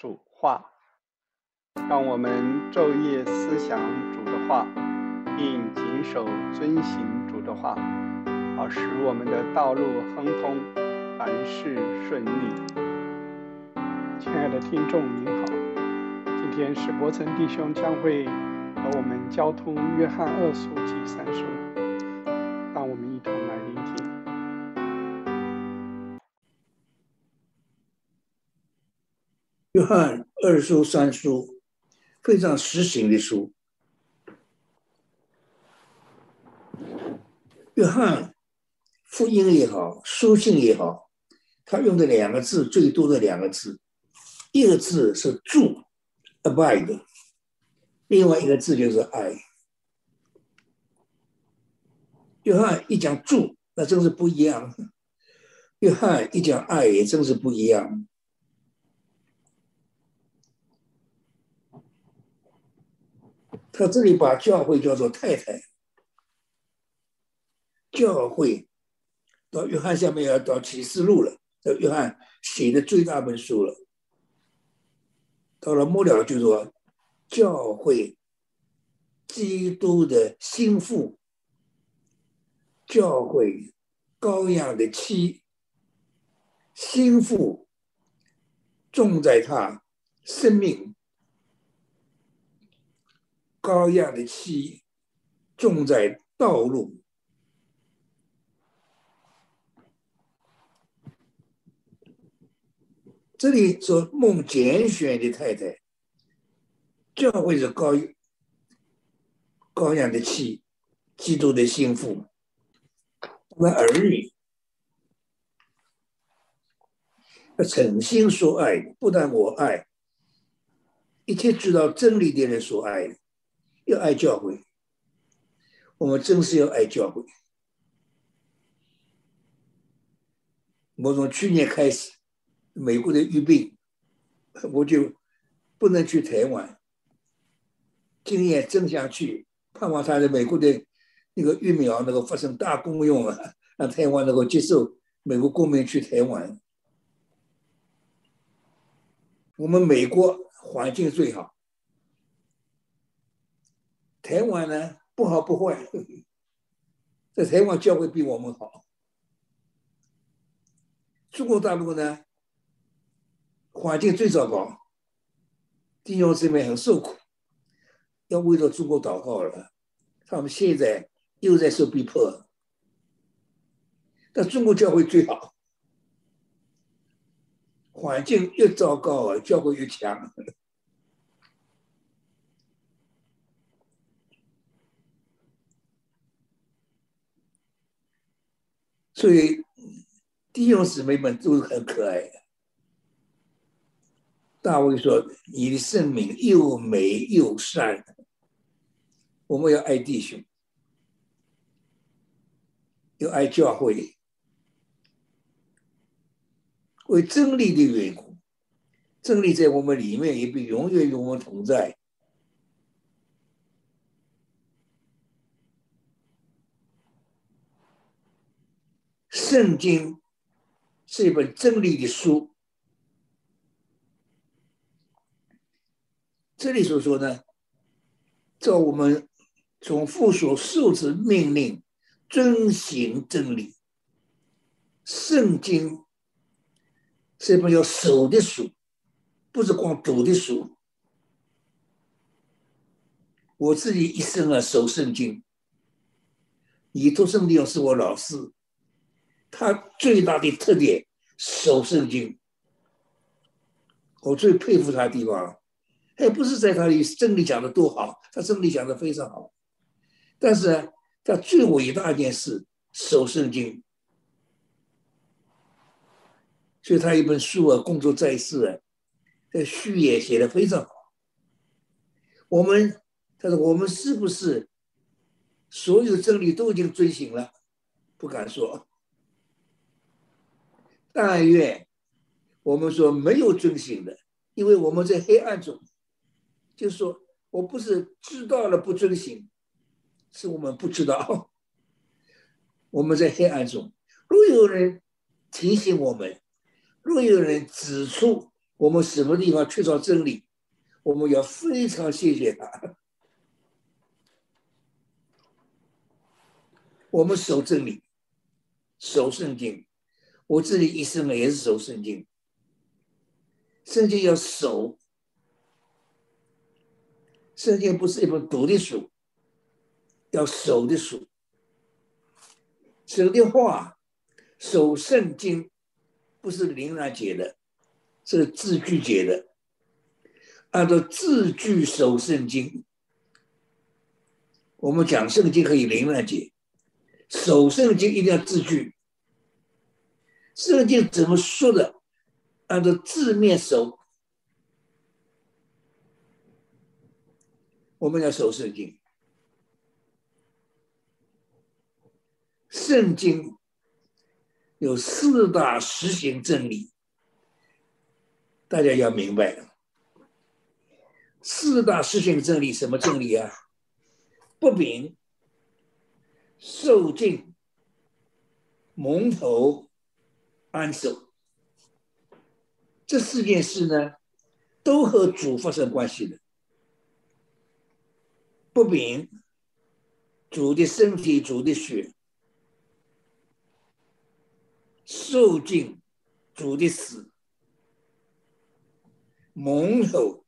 主话，让我们昼夜思想主的话，并谨守遵行主的话，好使我们的道路亨通，凡事顺利。亲爱的听众您好，今天史伯成弟兄将会和我们交通约翰二书及三书，约翰二书、三书，非常实行的书。约翰福音也好，书信也好，他用的两个字最多的两个字，一个字是住 （abide），另外一个字就是爱。约翰一讲住，那真是不一样；约翰一讲爱，也真是不一样。他这里把教会叫做太太，教会到约翰下面要到启示录了，到约翰写的最大本书了。到了末了就说教会基督的心腹，教会羔羊的妻，心腹重在他生命。高压的气重在道路，这里说梦拣选的太太，教会是高高雅的气，基督的心腹，那儿女要诚心说爱，不但我爱，一切知道真理的人所爱。要爱教会，我们真是要爱教会。我从去年开始，美国的疫病，我就不能去台湾。今年真想去，盼望他的美国的那个疫苗能够发生大功用啊，让台湾能够接受美国公民去台湾。我们美国环境最好。台湾呢不好不坏，在台湾教会比我们好。中国大陆呢环境最糟糕，弟兄姊妹很受苦，要为了中国祷告了。他们现在又在受逼迫，但中国教会最好，环境越糟糕啊，教会越强。所以弟兄姊妹们都是很可爱的。大卫说：“你的圣名又美又善，我们要爱弟兄，要爱教会，为真理的缘故，真理在我们里面也必永远与我们同在。”圣经是一本真理的书。这里所说呢，照我们从父所受之命令，遵行真理。圣经是一本要守的书，不是光读的书。我自己一生啊守圣经，以托圣地是我老师。他最大的特点守圣经，我最佩服他的地方，还不是在他的真理讲的多好，他真理讲的非常好，但是他最伟大一件事守圣经，所以他一本书啊，工作在世啊，在序言写的非常好。我们他说我们是不是所有真理都已经遵行了？不敢说。但愿我们说没有遵行的，因为我们在黑暗中，就说我不是知道了不遵行，是我们不知道。我们在黑暗中，若有人提醒我们，若有人指出我们什么地方缺少真理，我们要非常谢谢他。我们守真理，守圣经。我自己一生呢也是守圣经。圣经要守，圣经不是一本读的书，要守的书。守的话，守圣经不是灵然解的。是字句解的，按照字句守圣经。我们讲圣经可以灵来解，守圣经一定要字句。圣经怎么说的？按照字面守。我们要守圣经，圣经有四大实行真理。大家要明白，四大实性真理什么真理啊？不秉、受尽、蒙头、安守，这四件事呢，都和主发生关系的。不明，主的身体、主的血；受尽，主的死。蒙头，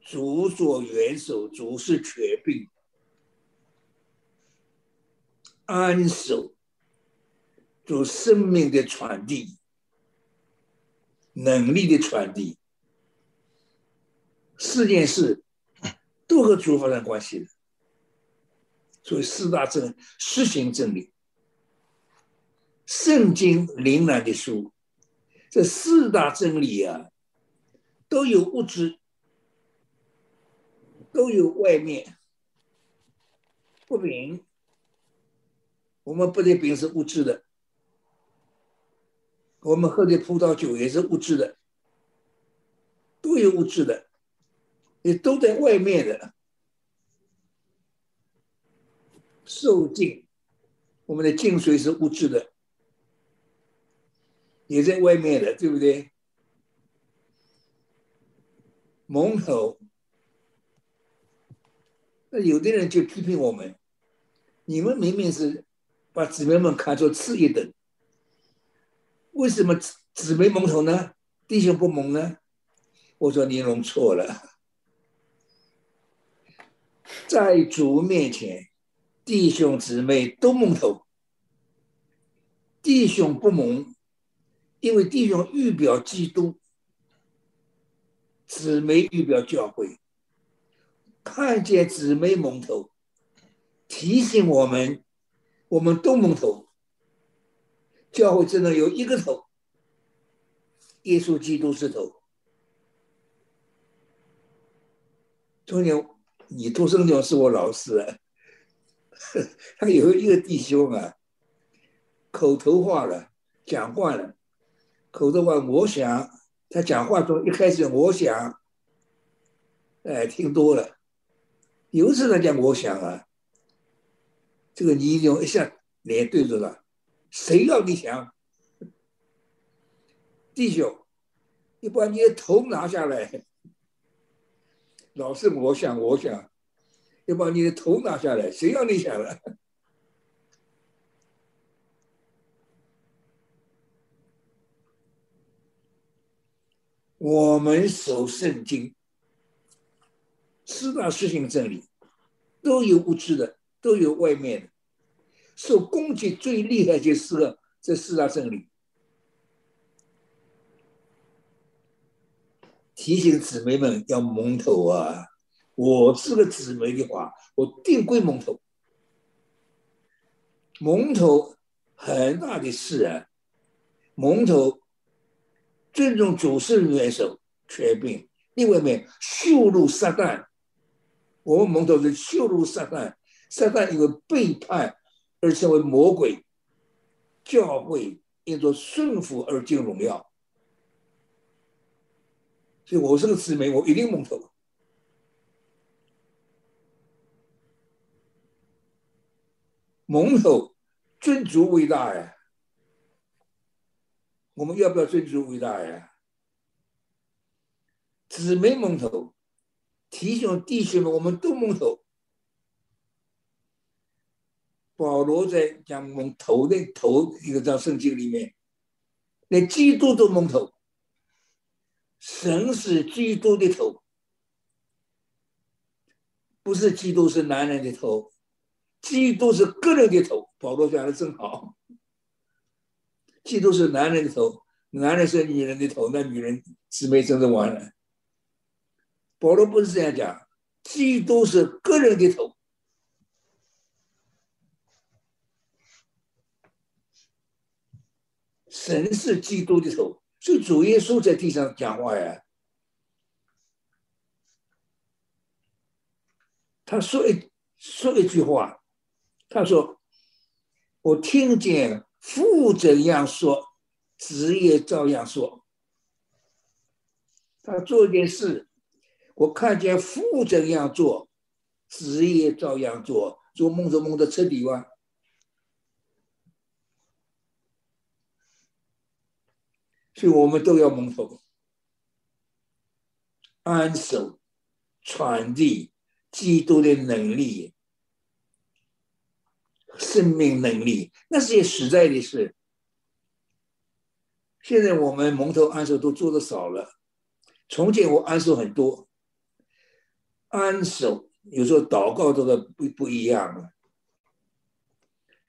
主所元首，主是全病；安守，做生命的传递，能力的传递。四件事都和主发生关系的，所以四大正实行真理，圣经灵难的书，这四大真理啊。都有物质，都有外面。不平，我们不的平是物质的，我们喝的葡萄酒也是物质的，都有物质的，也都在外面的。受尽，我们的净水是物质的，也在外面的，对不对？蒙头，那有的人就批评我们：你们明明是把姊妹们看作次一等，为什么姊妹蒙头呢？弟兄不蒙呢？我说你弄错了，在主面前，弟兄姊妹都蒙头，弟兄不蒙，因为弟兄预表基督。姊妹预表教会，看见姊妹蒙头，提醒我们，我们都蒙头。教会只能有一个头，耶稣基督是头。昨天你托生牛是我老师啊，他有一个弟兄啊，口头话了，讲惯了，口头话，我想。他讲话中一开始，我想，哎，听多了。有一次他讲，我想啊，这个你用一下脸对着了，谁要你想？弟兄，你把你的头拿下来。老是我想，我想，要把你的头拿下来，谁要你想了？我们守圣经，四大实行真理，都有物质的，都有外面的。受攻击最厉害就是这四大真理。提醒姊妹们要蒙头啊！我是个姊妹的话，我定归蒙头。蒙头很大的事啊，蒙头。尊重主圣元首权柄，另外面羞辱撒旦，我们蒙头是羞辱撒旦，撒旦因为背叛而成为魔鬼，教会因着顺服而进荣耀，所以我是个姊妹，我一定蒙头。蒙头尊主伟大呀！我们要不要尊主伟大呀？姊妹蒙头，提醒弟兄们，我们都蒙头。保罗在讲蒙头的头一个章圣经里面，连基督都蒙头，神是基督的头，不是基督是男人的头，基督是个人的头。保罗讲的真好，基督是男人的头，男人是女人的头，那女人姊妹真的完了。保罗不是这样讲，基督是个人的头，神是基督的头，所以主耶稣在地上讲话呀。他说一说一句话，他说：“我听见父怎样说，子也照样说。”他做一件事。我看见父怎样做，子也照样做。做梦都梦的彻底哇！所以我们都要蒙头，安守、传递基督的能力、生命能力，那是件实在的事。现在我们蒙头安守都做的少了，从前我安守很多。安守有时候祷告都的不不一样了，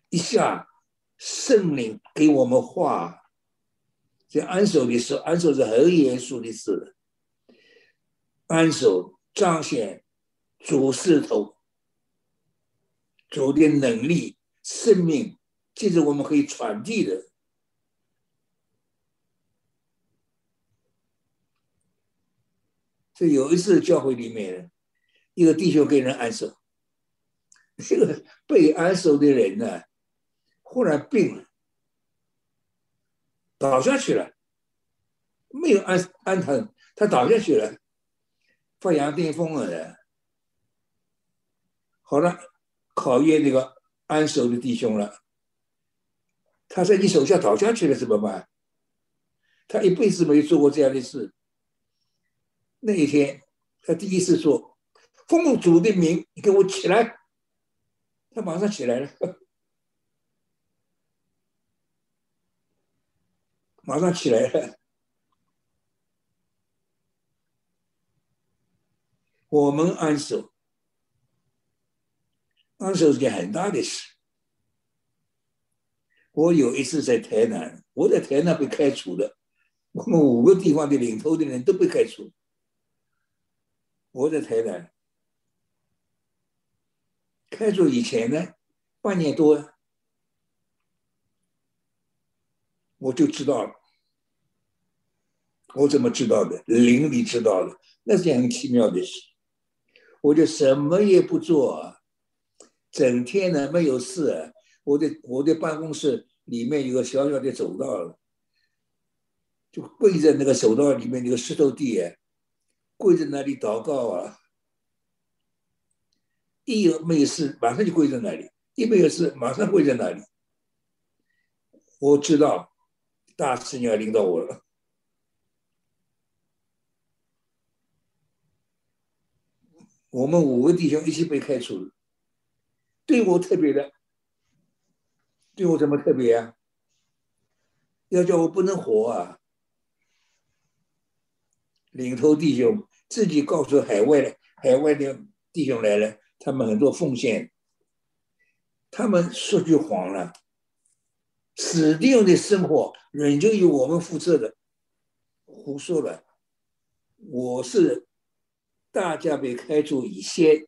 一下圣灵给我们话，在安守的时候，安守是很严肃的事。安守彰显主势头，主的能力、生命，这是我们可以传递的。这有一次教会里面。一个弟兄给人安守，这个被安守的人呢，忽然病了，倒下去了，没有安安他，他倒下去了，发羊癫疯了。好了，考验那个安守的弟兄了，他在你手下倒下去了怎么办？他一辈子没有做过这样的事，那一天他第一次做。奉主的名，你给我起来！他马上起来了，马上起来了。我们安守，安守是件很大的事。我有一次在台南，我在台南被开除了，我们五个地方的领头的人都被开除。我在台南。开除以前呢，半年多，我就知道了。我怎么知道的？灵里知道了，那是件很奇妙的事。我就什么也不做，整天呢没有事。我的我的办公室里面有个小小的走道，就跪在那个走道里面那个石头地，跪在那里祷告啊。一有没有事，马上就跪在那里；一没有事，马上跪在那里。我知道大事要领导我了。我们五个弟兄一起被开除了，对我特别的，对我怎么特别啊？要叫我不能活啊！领头弟兄自己告诉海外的海外的弟兄来了。他们很多奉献，他们说句谎了，死定的生活仍旧由我们负责的，胡说了。我是大家被开除以前，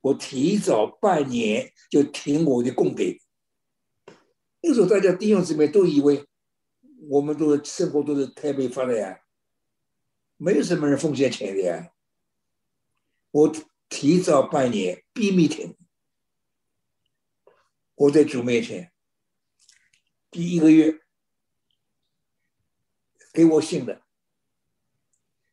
我提早半年就停我的供给。那时候大家弟兄姊妹都以为我们都是生活都是太被发的呀，没有什么人奉献钱的呀，我。提早半年秘密停，我在主面前，第一个月给我信的，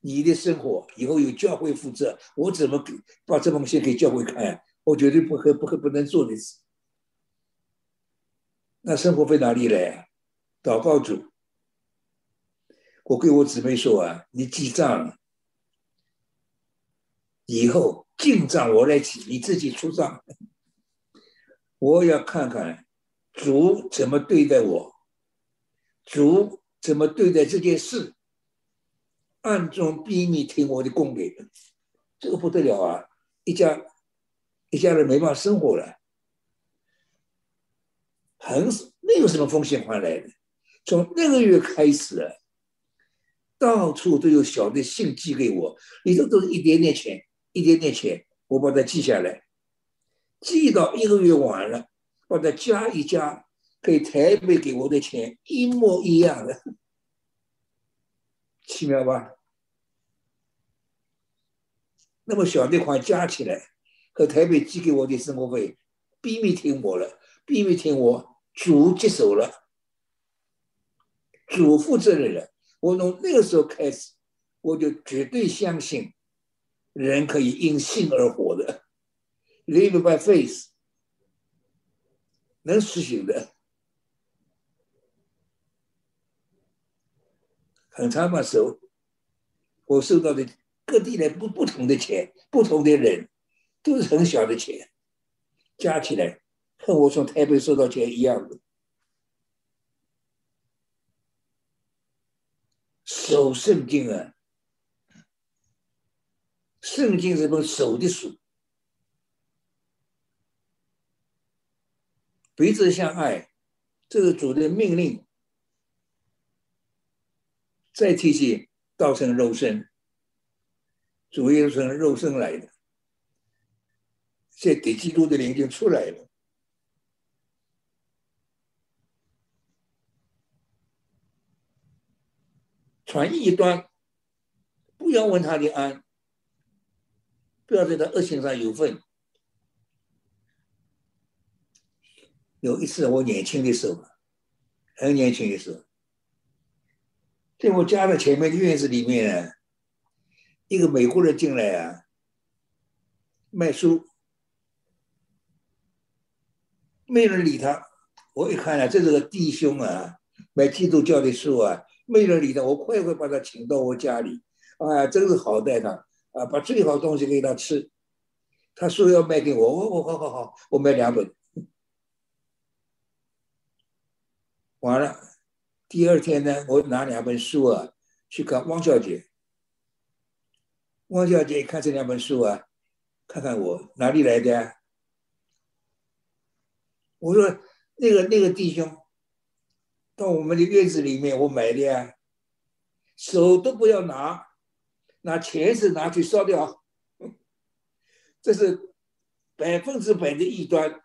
你的生活以后有教会负责，我怎么给把这封信给教会看？我绝对不可不可不能做的事。那生活费哪里来？祷告主，我给我姊妹说啊，你记账。以后进账我来记，你自己出账。我要看看主怎么对待我，主怎么对待这件事，暗中逼你听我的供给，这个不得了啊！一家一家人没办法生活了，很没有什么风险换来的。从那个月开始，到处都有小的信寄给我，里头都是一点点钱，一点点钱，我把它记下来。记到一个月完了，把它加一加，给台北给我的钱一模一样的，奇妙吧？那么小的款加起来，和台北寄给我的生活费，秘密听我了，秘密听我，主接手了，主负责任了。我从那个时候开始，我就绝对相信，人可以因信而活的。Live by faith，能实行的。很长的时候，我收到的各地来不不同的钱，不同的人，都是很小的钱，加起来和我从台北收到钱一样的。守圣经啊，圣经是本守的书。彼此相爱，这个主的命令。再提起道成肉身，主耶稣从肉身来的，这给基督的灵就出来了。传异端，不要问他的安，不要在他恶行上有份。有一次，我年轻的时候，很年轻的时候，在我家的前面的院子里面，一个美国人进来啊，卖书，没人理他。我一看啊，这是个弟兄啊，卖基督教的书啊，没人理他。我快快把他请到我家里，啊，真是好待他啊，把最好的东西给他吃。他说要卖给我，我我好好好，我买两本。完了，第二天呢，我拿两本书啊去看汪小姐。汪小姐看这两本书啊，看看我哪里来的？我说那个那个弟兄到我们的院子里面，我买的呀，手都不要拿，拿钱是拿去烧掉，这是百分之百的异端。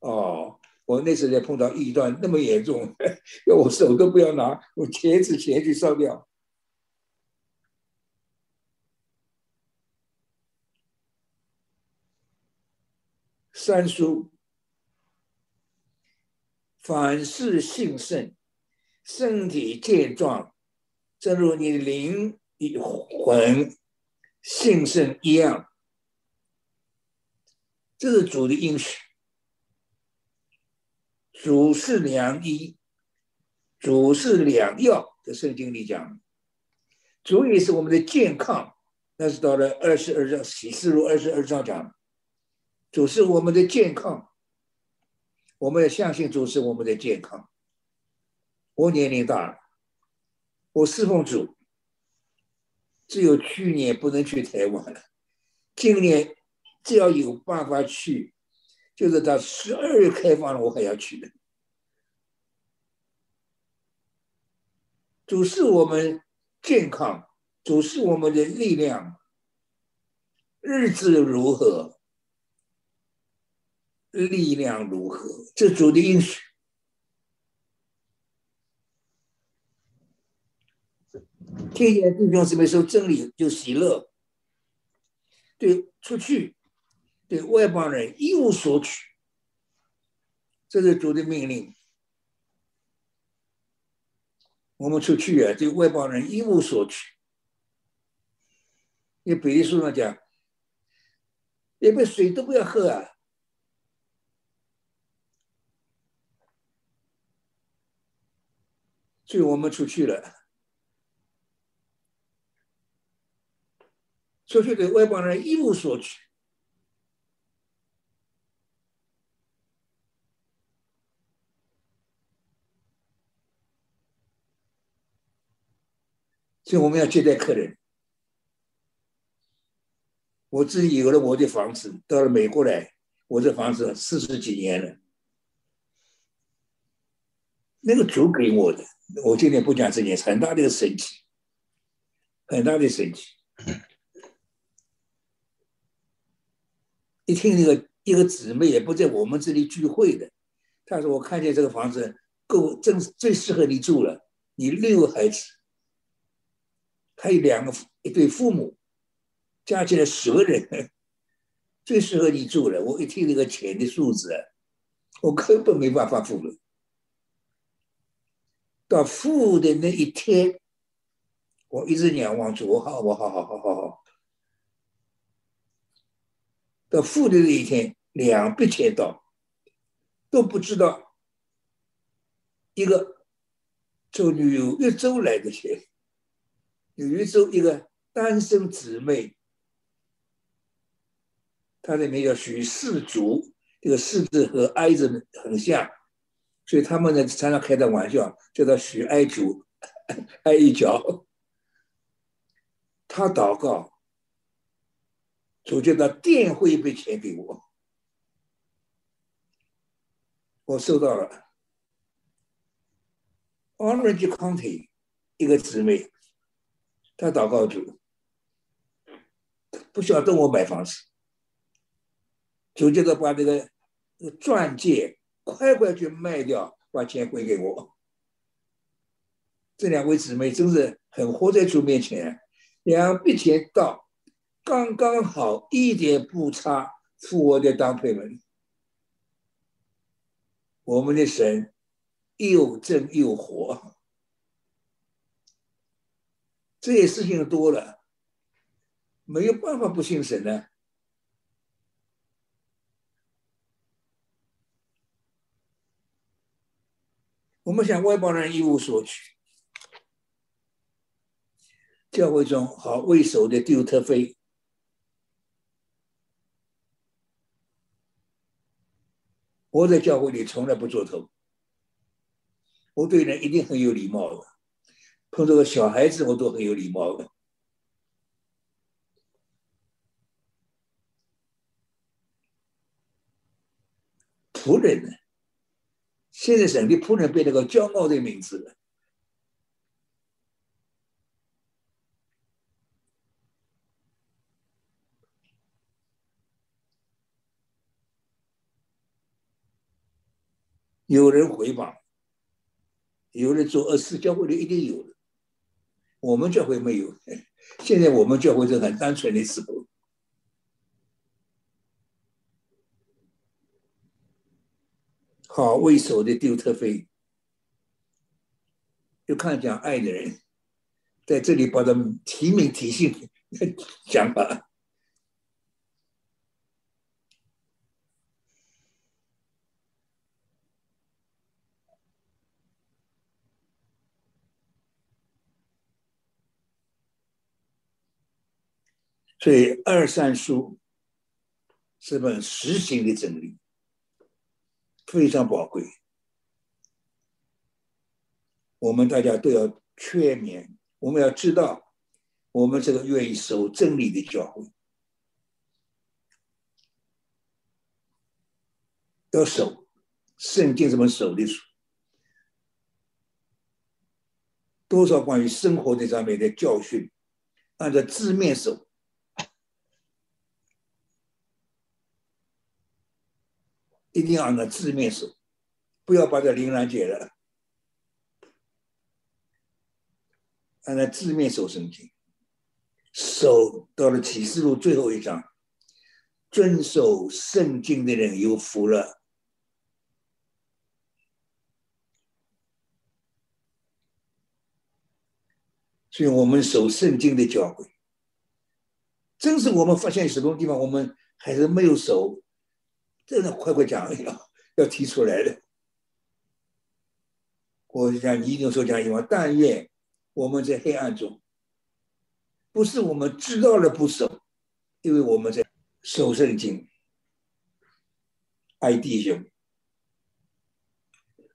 哦。我那时候碰到异端那么严重，要我手都不要拿，我茄子钱去烧掉。三叔，凡事兴盛，身体健壮，正如你灵与魂兴盛一样，这是主的应许。主是良医，主是良药。的圣经里讲，主也是我们的健康。那是到了二十二章启示录二十二章讲，主是我们的健康。我们要相信主是我们的健康。我年龄大了，我侍奉主，只有去年不能去台湾了。今年只要有办法去。就是到十二月开放了，我还要去的。主是我们健康，主是我们的力量。日子如何，力量如何，这主的应许。天眼弟兄姊妹说真理就喜乐，对，出去。对外邦人一无所取，这是主的命令。我们出去啊，对外邦人一无所取。你比利书上讲，连杯水都不要喝啊。所以我们出去了，出去对外邦人一无所取。所以我们要接待客人。我自己有了我的房子，到了美国来，我这房子四十几年了，那个主给我的，我今天不讲这件事，很大的一个神奇，很大的神奇。一听那个一个姊妹也不在我们这里聚会的，她说我看见这个房子够正最适合你住了，你六个孩子。还有两个一对父母，加起来十个人，最适合你住了。我一听那个钱的数字，我根本没办法付了。到付的那一天，我一直仰望着，我好，我好好好好好。到付的那一天，两笔钱到，都不知道一个做旅游一周来的钱。有一州一个单身姊妹，她的名叫许世竹，这个“世”字和“哀”字很像，所以他们呢常常开的玩笑叫他许哀竹，哀一脚。他祷告，主叫他电汇一笔钱给我，我收到了。Orange County 一个姊妹。他祷告主，不晓得我买房子，主叫他把这个钻戒快快去卖掉，把钱归给我。这两位姊妹真是很活在主面前，两笔钱到，刚刚好，一点不差，付我的当配门。我们的神又正又活。这些事情多了，没有办法不信神呢。我们想外邦人一无所取，教会中好为首的丢特飞，我在教会里从来不做头，我对人一定很有礼貌的。碰到个小孩子，我都很有礼貌的。仆人呢？现在省的仆人变那个骄傲的名字了。有人回报，有人做恶事，教会里一定有的。我们教会没有，现在我们教会是很单纯的时候。好，为首的丢特飞，就看讲爱的人，在这里把他们提名提姓 讲吧。所以二三书是本实行的真理，非常宝贵。我们大家都要劝勉，我们要知道，我们这个愿意守真理的教会，要守圣经怎么守的书，多少关于生活这上面的教训，按照字面守。一定要按照字面守，不要把这灵然解了。按照字面守圣经，守到了启示录最后一章，遵守圣经的人有福了。所以我们守圣经的教诲，正是我们发现什么地方我们还是没有守。真的快快讲要 要提出来的。我想你一定说讲一万，但愿我们在黑暗中，不是我们知道了不守，因为我们在守圣经，爱弟兄。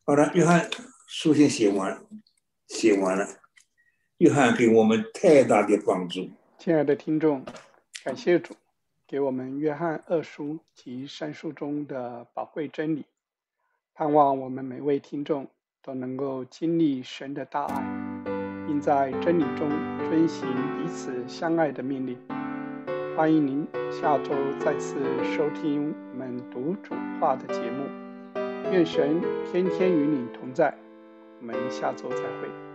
好了，约翰书信写完，写完了。约翰给我们太大的帮助。亲爱的听众，感谢主给我们约翰二书及三书中的宝贵真理，盼望我们每位听众都能够经历神的大爱，并在真理中遵行彼此相爱的命令。欢迎您下周再次收听我们读主话的节目。愿神天天与你同在，我们下周再会。